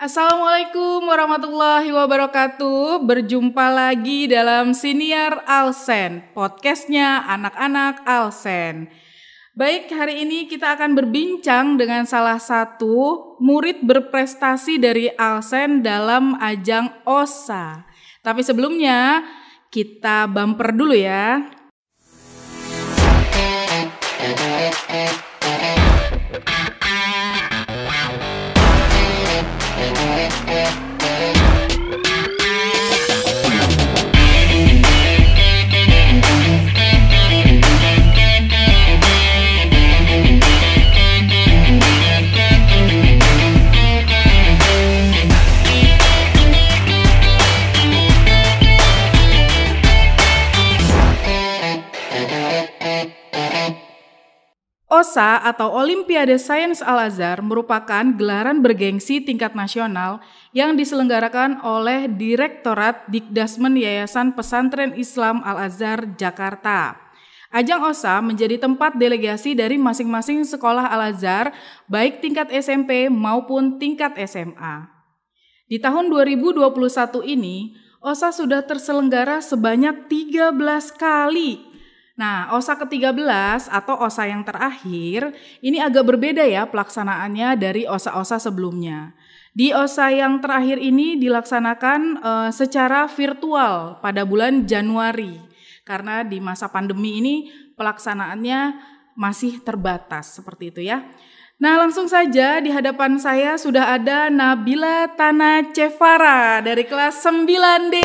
Assalamualaikum warahmatullahi wabarakatuh. Berjumpa lagi dalam Siniar Alsen, podcastnya anak-anak Alsen. Baik, hari ini kita akan berbincang dengan salah satu murid berprestasi dari Alsen dalam ajang OSA. Tapi sebelumnya, kita bumper dulu ya. OSA atau Olimpiade Sains Al-Azhar merupakan gelaran bergengsi tingkat nasional yang diselenggarakan oleh Direktorat Dikdasmen Yayasan Pesantren Islam Al-Azhar Jakarta. Ajang OSA menjadi tempat delegasi dari masing-masing sekolah Al-Azhar baik tingkat SMP maupun tingkat SMA. Di tahun 2021 ini, OSA sudah terselenggara sebanyak 13 kali Nah, OSA ke-13 atau OSA yang terakhir ini agak berbeda ya pelaksanaannya dari OSA-OSA sebelumnya. Di OSA yang terakhir ini dilaksanakan uh, secara virtual pada bulan Januari karena di masa pandemi ini pelaksanaannya masih terbatas seperti itu ya. Nah, langsung saja di hadapan saya sudah ada Nabila Tana Cevara dari kelas 9D.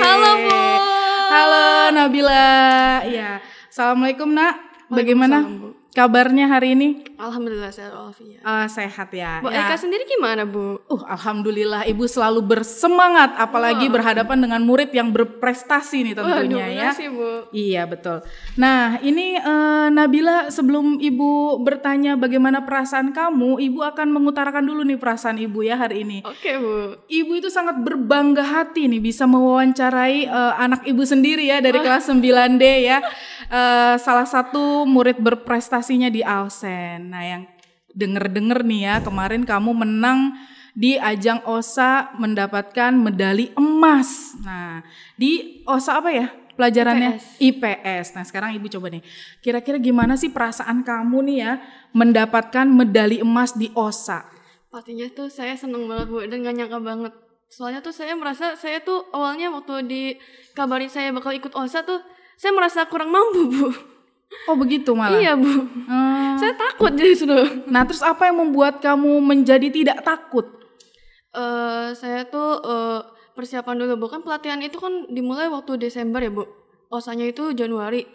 Halo, Bu. Halo Nabila. Ya. Assalamualaikum Nak. Bagaimana kabarnya hari ini? Alhamdulillah sehat walafiat. Uh, sehat ya. Bu ya. Eka sendiri gimana Bu? Uh, alhamdulillah Ibu selalu bersemangat, apalagi oh. berhadapan dengan murid yang berprestasi nih tentunya Waduh, ya. Kasih, Bu. Iya betul. Nah ini uh, Nabila sebelum Ibu bertanya bagaimana perasaan kamu, Ibu akan mengutarakan dulu nih perasaan Ibu ya hari ini. Oke Bu. Ibu itu sangat berbangga hati nih bisa mewawancarai uh, anak Ibu sendiri ya dari oh. kelas 9D ya. Uh, salah satu murid berprestasinya di Alsen. Nah yang denger-denger nih ya kemarin kamu menang di ajang OSA mendapatkan medali emas. Nah, di OSA apa ya? Pelajarannya IPS. IPS. Nah, sekarang Ibu coba nih. Kira-kira gimana sih perasaan kamu nih ya mendapatkan medali emas di OSA? Pastinya tuh saya seneng banget Bu dan gak nyangka banget. Soalnya tuh saya merasa saya tuh awalnya waktu dikabari saya bakal ikut OSA tuh saya merasa kurang mampu Bu. Oh begitu malah? Iya bu. Hmm. Saya takut jadi sudah. Nah terus apa yang membuat kamu menjadi tidak takut? Uh, saya tuh uh, persiapan dulu bukan pelatihan itu kan dimulai waktu Desember ya bu. Osanya itu Januari.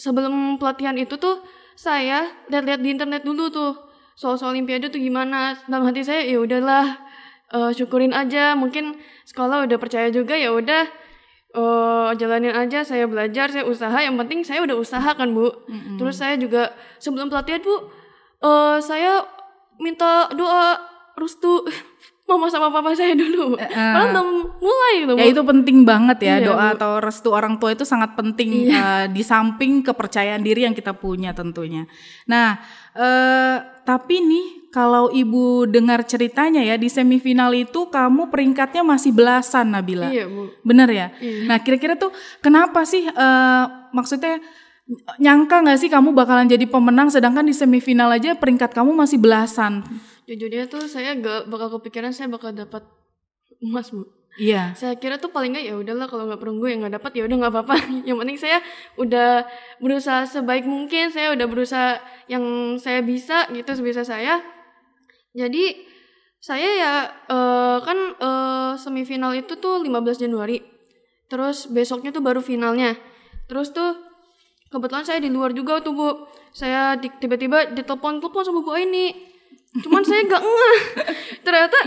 Sebelum pelatihan itu tuh saya lihat-lihat di internet dulu tuh soal-soal Olimpiade tuh gimana. Dalam hati saya ya udahlah uh, syukurin aja. Mungkin sekolah udah percaya juga ya udah uh, jalanin aja saya belajar saya usaha yang penting saya udah usaha kan bu mm-hmm. terus saya juga sebelum pelatihan bu uh, saya minta doa restu mama sama papa saya dulu. Uh, belum mulai gitu. Ya itu penting banget ya iya, doa bu. atau restu orang tua itu sangat penting iya. uh, di samping kepercayaan diri yang kita punya tentunya. Nah, uh, tapi nih kalau ibu dengar ceritanya ya di semifinal itu kamu peringkatnya masih belasan Nabila. Iya bu. Bener ya. Iya. Nah kira-kira tuh kenapa sih uh, maksudnya nyangka nggak sih kamu bakalan jadi pemenang sedangkan di semifinal aja peringkat kamu masih belasan. Jujurnya tuh saya gak bakal kepikiran saya bakal dapat emas bu. Iya. Saya kira tuh paling nggak ya udahlah kalau nggak perunggu ya nggak dapat ya udah nggak apa-apa. yang penting saya udah berusaha sebaik mungkin, saya udah berusaha yang saya bisa gitu sebisa saya jadi saya ya uh, kan uh, semifinal itu tuh 15 Januari. Terus besoknya tuh baru finalnya. Terus tuh kebetulan saya di luar juga tuh Bu. Saya tiba-tiba ditelepon-telepon sama Bu ini. Cuman saya gak ngeh. Ternyata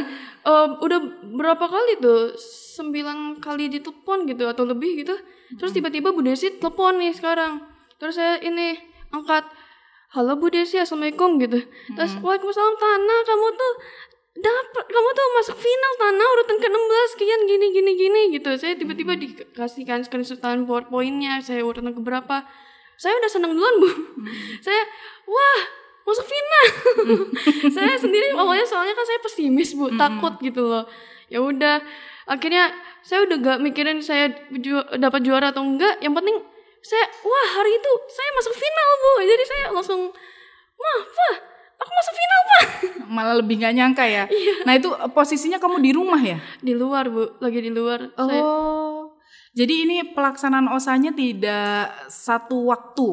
uh, udah berapa kali tuh? Sembilan kali ditelepon gitu atau lebih gitu. Terus tiba-tiba Bu Desi telepon nih sekarang. Terus saya ini angkat halo Bu Desi assalamualaikum gitu. Terus hmm. waalaikumsalam Tanah kamu tuh dapat kamu tuh masuk final Tanah urutan ke 16 sekian gini gini gini gitu. Saya tiba-tiba dikasihkan screenshotan powerpointnya saya urutan ke berapa saya udah seneng duluan Bu. Hmm. saya wah masuk final. Saya sendiri awalnya soalnya kan saya pesimis bu takut gitu loh. Ya udah akhirnya saya udah gak mikirin saya ju- dapat juara atau enggak yang penting saya wah hari itu saya masuk final bu jadi saya langsung wah wah aku masuk final pak Malah lebih nggak nyangka ya. Nah itu eh, posisinya kamu di rumah ya? di luar bu lagi di luar saya Oh, jadi ini pelaksanaan osanya tidak satu waktu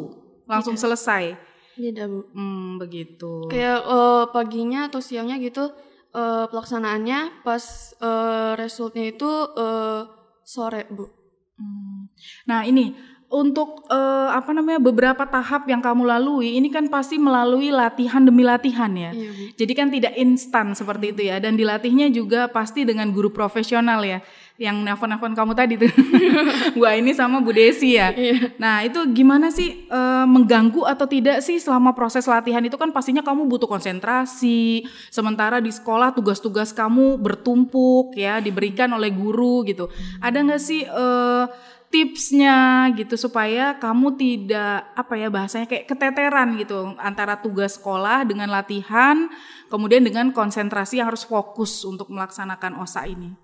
langsung selesai. tidak bu Hmm, begitu. kayak eh, paginya atau siangnya gitu eh, pelaksanaannya pas eh, resultnya itu eh, sore bu Hmm. Nah ini untuk eh, apa namanya beberapa tahap yang kamu lalui ini kan pasti melalui latihan demi latihan ya. iya bu Jadi kan tidak instan seperti itu ya dan dilatihnya juga pasti dengan guru profesional ya yang nelfon-nelfon kamu tadi tuh. Bu ini sama Bu Desi ya. Iya. Nah, itu gimana sih eh, mengganggu atau tidak sih selama proses latihan itu kan pastinya kamu butuh konsentrasi. Sementara di sekolah tugas-tugas kamu bertumpuk ya diberikan oleh guru gitu. Ada nggak sih eh, tipsnya gitu supaya kamu tidak apa ya bahasanya kayak keteteran gitu antara tugas sekolah dengan latihan kemudian dengan konsentrasi yang harus fokus untuk melaksanakan OSA ini.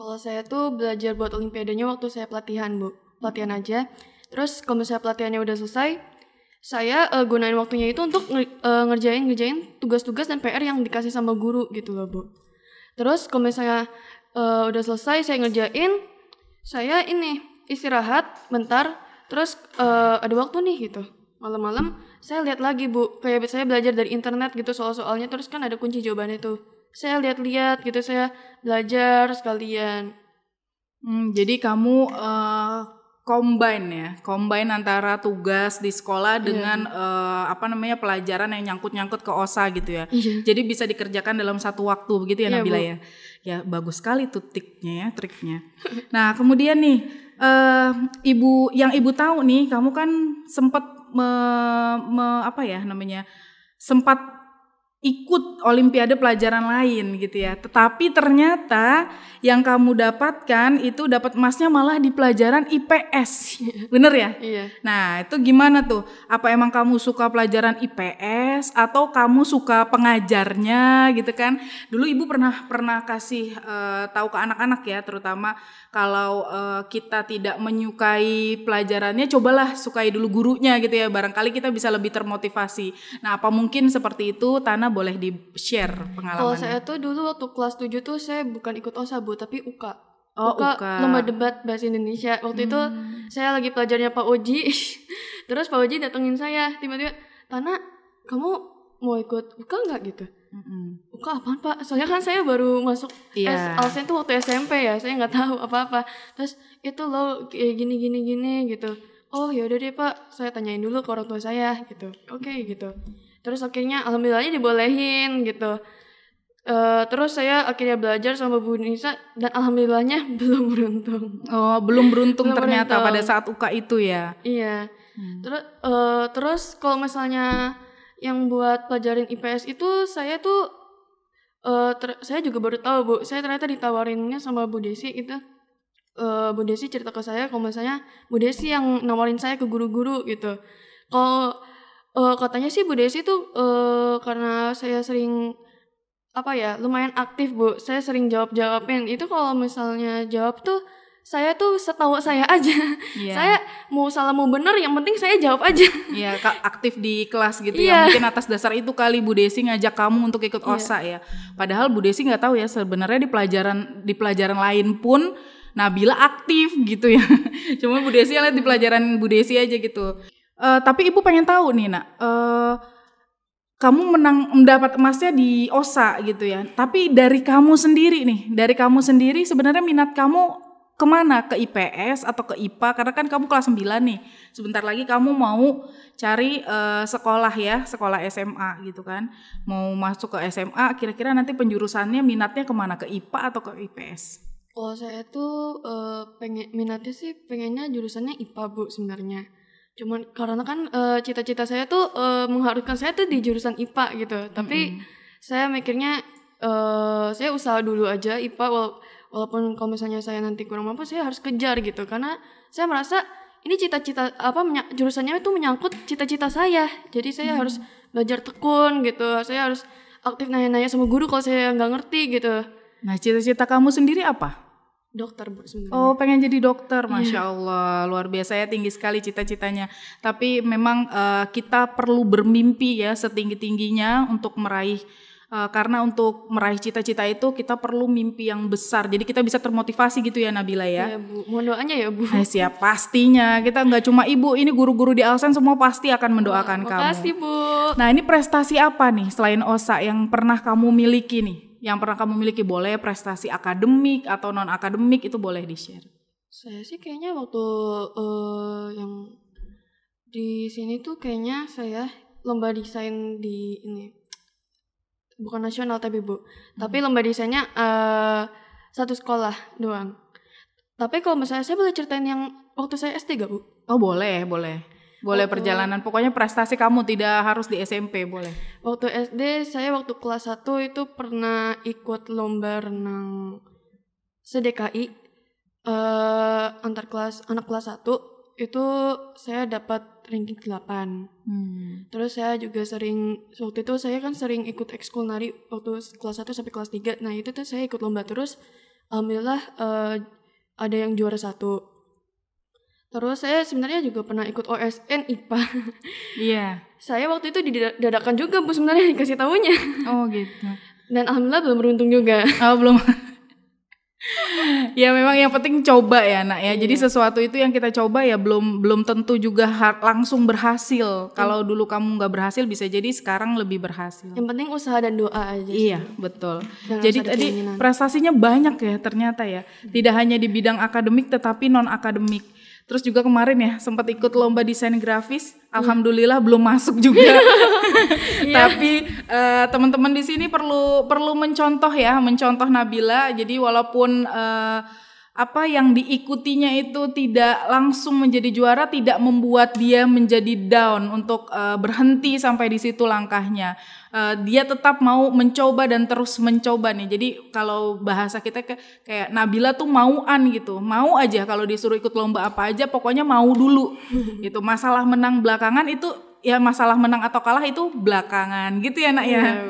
Kalau saya tuh belajar buat olimpiadanya waktu saya pelatihan, Bu. Pelatihan aja. Terus kalau misalnya pelatihannya udah selesai, saya eh, gunain waktunya itu untuk eh, ngerjain ngerjain tugas-tugas dan PR yang dikasih sama guru gitu loh, Bu. Terus kalau misalnya eh, udah selesai saya ngerjain, saya ini istirahat bentar, terus eh, ada waktu nih gitu. Malam-malam saya lihat lagi, Bu. Kayak saya belajar dari internet gitu soal-soalnya terus kan ada kunci jawabannya tuh. Saya lihat-lihat gitu, saya belajar sekalian. Hmm, jadi kamu eh, combine ya, combine antara tugas di sekolah dengan eh, apa namanya pelajaran yang nyangkut-nyangkut ke OSA gitu ya. Iya. Jadi bisa dikerjakan dalam satu waktu begitu ya Iya, Nabila Bu. ya. Ya bagus sekali tuh triknya ya, triknya. Nah kemudian nih, eh, ibu yang ibu tahu nih, kamu kan sempat me- me- apa ya namanya, sempat ikut olimpiade pelajaran lain gitu ya. Tetapi ternyata yang kamu dapatkan itu dapat emasnya malah di pelajaran IPS. Bener ya? Iya. Nah, itu gimana tuh? Apa emang kamu suka pelajaran IPS atau kamu suka pengajarnya gitu kan? Dulu Ibu pernah pernah kasih eh, tahu ke anak-anak ya, terutama kalau eh, kita tidak menyukai pelajarannya, cobalah sukai dulu gurunya gitu ya. Barangkali kita bisa lebih termotivasi. Nah, apa mungkin seperti itu? Tana boleh di-share Kalau pengalamannya. saya tuh dulu waktu kelas 7 tuh saya bukan ikut OSA Bu, tapi UKA. Oh, UKA. lomba debat bahasa Indonesia. Waktu itu Hmm. saya lagi pelajarnya Pak Oji. Terus Pak Oji datengin saya, tiba-tiba, "Tana, kamu mau ikut UKA nggak gitu?" Mm-mm. UKA apaan Pak? Soalnya kan saya baru masuk Iya. S Alsen tuh waktu SMP ya, saya nggak tahu apa-apa. Terus itu loh kayak gini gini gini gitu. Oh ya udah deh Pak, saya tanyain dulu ke orang tua saya gitu. Oke gitu. Terus akhirnya alhamdulillahnya dibolehin gitu. Eh, terus saya akhirnya belajar sama Bu Nisa dan alhamdulillahnya belum beruntung. Oh, belum beruntung Belum ternyata beruntung. pada saat UK itu ya. Iya. Terus eh, terus kalau misalnya yang buat pelajarin IPS itu saya tuh eh, ter- saya juga baru tahu Bu, saya ternyata ditawarinnya sama Bu Desi gitu. Eh, Bu Desi cerita ke saya kalau misalnya Bu Desi yang nawarin saya ke guru-guru gitu. Kalau eh, katanya sih Bu Desi tuh eh, karena saya sering apa ya lumayan aktif bu saya sering jawab jawabin itu kalau misalnya jawab tuh saya tuh setahu saya aja Iya. saya mau salah mau bener yang penting saya jawab aja Iya, Kak, aktif di kelas gitu Iya. ya. Mungkin atas dasar itu kali Bu Desi ngajak kamu untuk ikut OSA ya. Padahal Bu Desi nggak tahu ya sebenarnya di pelajaran di pelajaran lain pun Nabila aktif gitu ya. Cuma Bu Desi yang lihat di pelajaran Bu Desi aja gitu. Eh, tapi Ibu pengen tahu nih, Nak. Eh, kamu menang mendapat emasnya di OSA gitu ya. Tapi dari kamu sendiri nih, dari kamu sendiri sebenarnya minat kamu ke mana? Ke IPS atau ke IPA? Karena kan kamu kelas 9 nih. Sebentar lagi kamu mau cari eh, sekolah ya, sekolah SMA gitu kan. Mau masuk ke SMA, kira-kira nanti penjurusannya minatnya ke mana? Ke IPA atau ke IPS? kalau saya tuh eh, pengen minatnya sih pengennya jurusannya IPA bu sebenarnya cuman karena kan eh, cita-cita saya tuh eh, mengharuskan saya tuh di jurusan IPA gitu. Tapi saya mikirnya eh, saya usaha dulu aja IPA wala- walaupun kalau misalnya saya nanti kurang mampu saya harus kejar gitu. Karena saya merasa ini cita-cita apa menya- jurusannya itu menyangkut cita-cita saya. Jadi saya harus belajar tekun gitu. Saya harus aktif nanya-nanya sama guru kalau saya nggak ngerti gitu. Nah, cita-cita kamu sendiri apa? Dokter bu sebenarnya Oh, pengen jadi dokter, masya Allah, luar biasa ya tinggi sekali cita-citanya. Tapi memang eh, kita perlu bermimpi ya setinggi tingginya untuk meraih. eh, karena untuk meraih cita-cita itu kita perlu mimpi yang besar. Jadi kita bisa termotivasi gitu ya Nabila ya. ya bu mohon doanya ya bu Eh, siap pastinya kita nggak cuma ibu, ini guru-guru di Alsen semua pasti akan mendoakan kamu. makasih bu Nah ini prestasi apa nih selain OSA yang pernah kamu miliki nih? Yang pernah kamu miliki boleh prestasi akademik atau non akademik itu boleh di share. Saya sih kayaknya waktu eh, yang di sini tuh kayaknya saya lomba desain di ini bukan nasional tapi bu, tapi lomba desainnya eh, satu sekolah doang. Tapi kalau misalnya saya boleh ceritain yang waktu saya SD gak bu? Oh boleh, boleh. Boleh Waktu- perjalanan. Pokoknya prestasi kamu tidak harus di SMP, boleh. Waktu SD saya waktu kelas 1 itu pernah ikut lomba renang seDKI eh antar kelas anak kelas 1 itu saya dapat ranking 8. Hmm. Terus saya juga sering waktu itu saya kan sering ikut ekskul nari waktu kelas 1 sampai kelas 3. Nah, itu tuh saya ikut lomba terus alhamdulillah eh, ada yang juara satu. Terus saya sebenarnya juga pernah ikut OSN IPA. Iya. saya waktu itu didadakan juga Bu sebenarnya dikasih tahunya. Oh gitu. Dan alhamdulillah belum beruntung juga. Oh belum. ya memang yang penting coba ya nak ya. Jadi sesuatu itu yang kita coba ya belum belum tentu juga langsung berhasil. Kalau dulu kamu nggak berhasil bisa jadi sekarang lebih berhasil. Yang penting usaha dan doa aja. sih. Iya, betul. Dan Jadi tadi keinginan. prestasinya banyak ya ternyata ya. Tidak hanya di bidang akademik tetapi non akademik. Terus juga kemarin ya sempat ikut lomba desain grafis. Alhamdulillah belum masuk juga. Tapi eh, teman-teman di sini perlu perlu mencontoh ya, mencontoh Nabila. Jadi walaupun eh, apa yang diikutinya itu tidak langsung menjadi juara tidak membuat dia menjadi down untuk eh, berhenti sampai di situ langkahnya. Eh, dia tetap mau mencoba dan terus mencoba nih. Jadi kalau bahasa kita ke- kayak Nabila tuh mauan gitu. Mau aja kalau disuruh ikut lomba apa aja pokoknya mau dulu. gitu. Masalah menang belakangan itu ya masalah menang atau kalah itu belakangan gitu ya nak ya.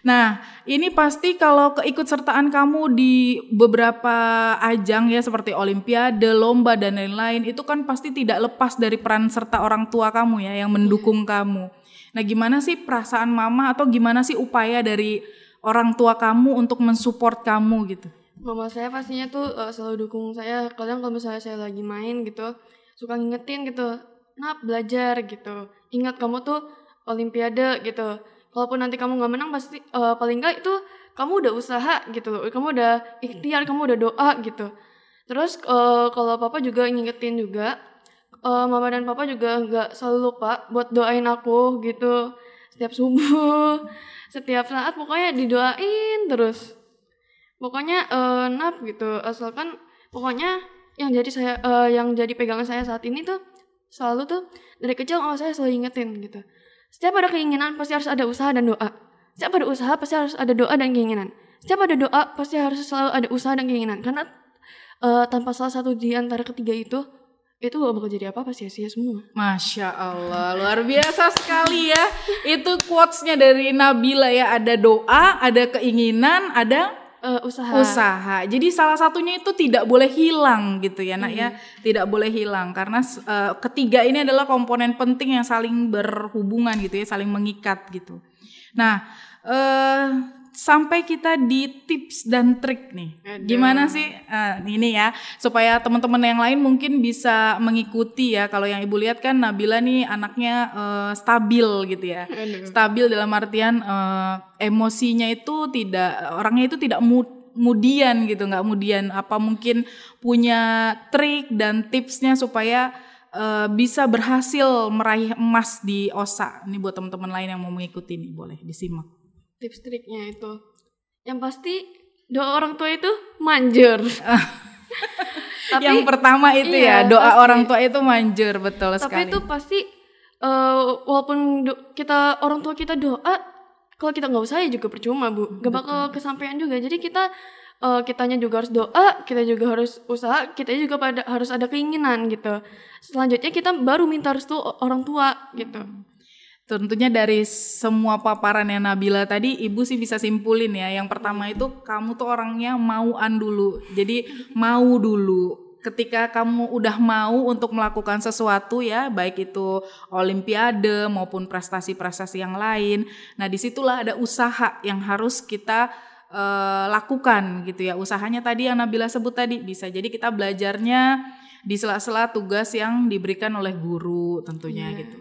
Nah, ini pasti kalau keikutsertaan kamu di beberapa ajang ya seperti olimpiade, lomba dan lain-lain itu kan pasti tidak lepas dari peran serta orang tua kamu ya yang mendukung kamu. Nah, gimana sih perasaan mama atau gimana sih upaya dari orang tua kamu untuk mensupport kamu gitu? Mama saya pastinya tuh eh, selalu dukung saya. Kadang kalau misalnya saya lagi main gitu, suka ngingetin gitu, "Nap, belajar gitu. Ingat kamu tuh olimpiade gitu. Kalaupun nanti kamu nggak menang pasti eh, paling nggak itu kamu udah usaha gitu loh. Kamu udah ikhtiar, kamu udah doa gitu." Terus eh, kalau papa juga ngingetin juga, eh, mama dan papa juga nggak selalu lupa buat doain aku gitu. Setiap subuh, setiap saat pokoknya didoain terus pokoknya eh, nap gitu asalkan pokoknya yang jadi saya eh, yang jadi pegangan saya saat ini tuh selalu tuh dari kecil oh saya selalu ingetin gitu setiap ada keinginan pasti harus ada usaha dan doa. Setiap ada usaha pasti harus ada doa dan keinginan. Setiap ada doa pasti harus selalu ada usaha dan keinginan. Karena eh, tanpa salah satu di antara ketiga itu itu gak bakal jadi apa-apa sia-sia semua. Masya Allah, luar biasa sekali ya. Itu quotes-nya dari Nabila ya, ada doa, ada keinginan, ada Eh, usaha usaha. Jadi salah satunya itu tidak boleh hilang gitu ya, Nak ya. Tidak boleh hilang karena eh, ketiga ini adalah komponen penting yang saling berhubungan gitu ya, saling mengikat gitu. Nah, eh sampai kita di tips dan trik nih. Aduh. Gimana sih eh, ini ya supaya teman-teman yang lain mungkin bisa mengikuti ya. Kalau yang Ibu lihat kan Nabila nih anaknya eh, stabil gitu ya Aduh. stabil dalam artian eh, emosinya itu tidak orangnya itu tidak mu- mudian gitu nggak mudian apa mungkin punya trik dan tipsnya supaya eh, bisa berhasil meraih emas di OSA ini buat teman-teman lain yang mau mengikuti nih boleh disimak tips triknya itu. Yang pasti doa orang tua itu manjur. Tapi yang pertama itu iya, ya doa pasti. orang tua itu manjur betul tapi sekali. itu pasti eh, walaupun kita orang tua kita doa kalau kita nggak usaha ya juga percuma bu. Gak bakal kesampaian juga. Jadi kita uh, kitanya juga harus doa, kita juga harus usaha, kita juga pada harus ada keinginan gitu. Selanjutnya kita baru minta restu orang tua gitu. Tentunya dari semua paparan yang Nabila tadi, ibu sih bisa simpulin ya. Yang pertama itu kamu tuh orangnya mauan dulu. Jadi mau dulu. Ketika kamu udah mau untuk melakukan sesuatu ya, baik itu olimpiade maupun prestasi-prestasi yang lain. Nah di situlah ada usaha yang harus kita uh, lakukan gitu ya. Usahanya tadi yang Nabila sebut tadi bisa jadi kita belajarnya di sela-sela tugas yang diberikan oleh guru tentunya yeah. gitu.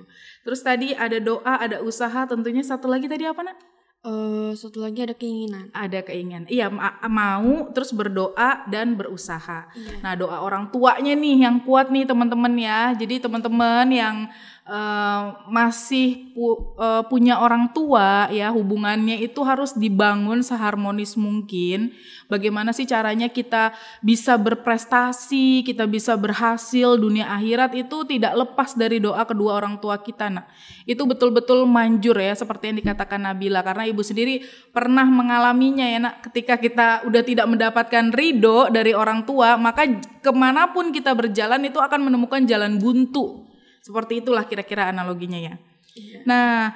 Terus tadi ada doa, ada usaha, tentunya satu lagi tadi apa nak? Uh, satu lagi ada keinginan. Ada keinginan. Iya, ma mau terus berdoa dan berusaha. Yeah. Nah, doa orang tuanya nih yang kuat nih teman-teman ya. Jadi teman-teman yang uh, masih pu uh, punya orang tua ya hubungannya itu harus dibangun seharmonis mungkin. Bagaimana sih caranya kita bisa berprestasi, kita bisa berhasil dunia akhirat itu tidak lepas dari doa kedua orang tua kita. Nah, itu betul-betul manjur ya seperti yang dikatakan Nabila karena ibu sendiri pernah mengalaminya ya nak ketika kita udah tidak mendapatkan ridho dari orang tua maka ke mana pun kita berjalan itu akan menemukan jalan buntu seperti itulah kira-kira analoginya ya. Iya. Nah,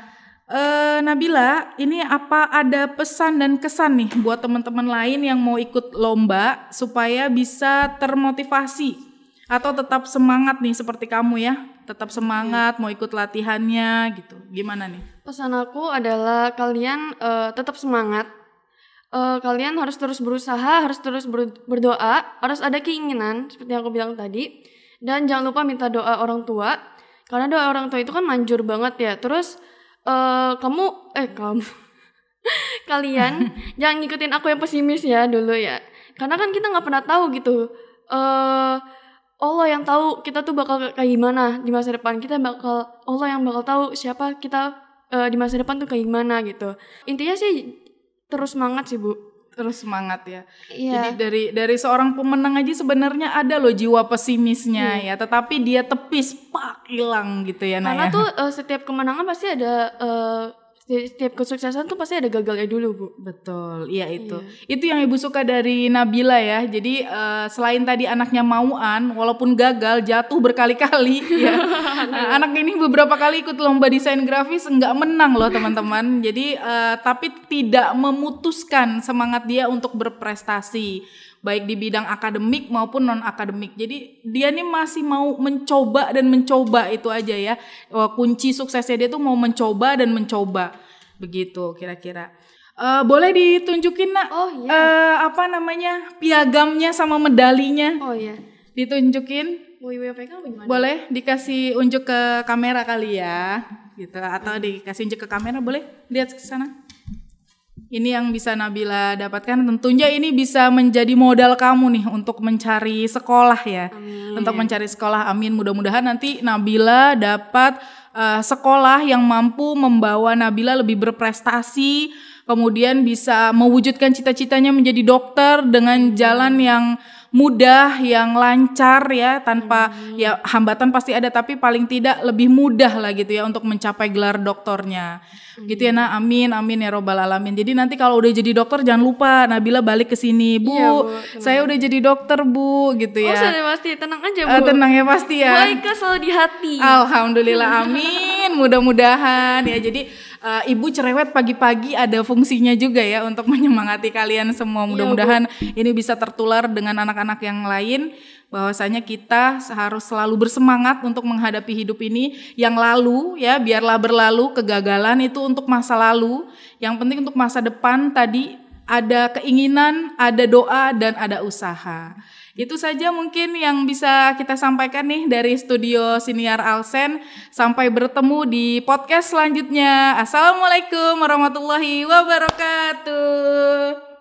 eh, Nabila, ini apa ada pesan dan kesan nih buat teman-teman lain yang mau ikut lomba supaya bisa termotivasi atau tetap semangat nih seperti kamu ya, tetap semangat mau ikut latihannya gitu. Gimana nih? Pesan aku adalah kalian uh, tetap semangat. Uh, kalian harus terus berusaha, harus terus berdoa, harus ada keinginan seperti yang aku bilang tadi. Dan jangan lupa minta doa orang tua karena doa orang tua itu kan manjur banget ya. Terus uh, kamu eh kamu kalian jangan ngikutin aku yang pesimis ya dulu ya. Karena kan kita nggak pernah tahu gitu uh, Allah yang tahu kita tuh bakal kayak gimana di masa depan. Kita bakal Allah yang bakal tahu siapa kita uh, di masa depan tuh kayak gimana gitu. Intinya sih terus semangat sih bu terus semangat ya. Iya. Jadi dari dari seorang pemenang aja sebenarnya ada loh jiwa pesimisnya iya. ya, tetapi dia tepis pak hilang gitu ya Karena tuh uh, setiap kemenangan pasti ada uh, setiap kesuksesan tuh pasti ada gagalnya dulu bu. Betul iya itu. Iya. itu yang ibu suka dari Nabila ya. Jadi uh, selain tadi anaknya mauan walaupun gagal jatuh berkali-kali ya. Nah, anak ini beberapa kali ikut lomba desain grafis nggak menang loh teman-teman. Jadi uh, tapi tidak memutuskan semangat dia untuk berprestasi baik di bidang akademik maupun non akademik. Jadi dia nih masih mau mencoba dan mencoba itu aja ya. Kunci suksesnya dia tuh mau mencoba dan mencoba. Begitu kira-kira. Uh, boleh ditunjukin nak? Oh iya. Uh, apa namanya piagamnya sama medalinya? Oh iya. Ditunjukin? Boleh dikasih unjuk ke kamera kali ya, gitu. Atau dikasih unjuk ke kamera boleh? Lihat ke sana ini yang bisa Nabila dapatkan tentunya ini bisa menjadi modal kamu nih untuk mencari sekolah ya amin. untuk mencari sekolah amin mudah-mudahan nanti Nabila dapat uh, sekolah yang mampu membawa Nabila lebih berprestasi kemudian bisa mewujudkan cita-citanya menjadi dokter dengan jalan yang mudah, yang lancar ya, tanpa hmm. ya hambatan pasti ada tapi paling tidak lebih mudah lah gitu ya untuk mencapai gelar doktornya. Hmm. Gitu ya nah, amin amin ya robbal alamin. Jadi nanti kalau udah jadi dokter jangan lupa Nabila balik ke sini, Bu. Iya, Bu saya udah jadi dokter, Bu, gitu ya. Oh, sudah pasti, tenang aja, eh, Bu. Uh, tenang ya pasti ya. Baik selalu di hati. Alhamdulillah amin. Mudah-mudahan ya. Jadi uh, ibu cerewet pagi-pagi ada fungsinya juga ya untuk menyemangati kalian semua. Iya, Mudah-mudahan ya, ini bisa tertular dengan anak-anak yang lain bahwasanya kita harus selalu bersemangat untuk menghadapi hidup ini. Yang lalu ya biarlah berlalu kegagalan itu untuk masa lalu. Yang penting untuk masa depan tadi ada keinginan ada doa dan ada usaha. Itu saja mungkin yang bisa kita sampaikan nih dari studio Siniar Alsen. Sampai bertemu di podcast selanjutnya. Assalamualaikum warahmatullahi wabarakatuh.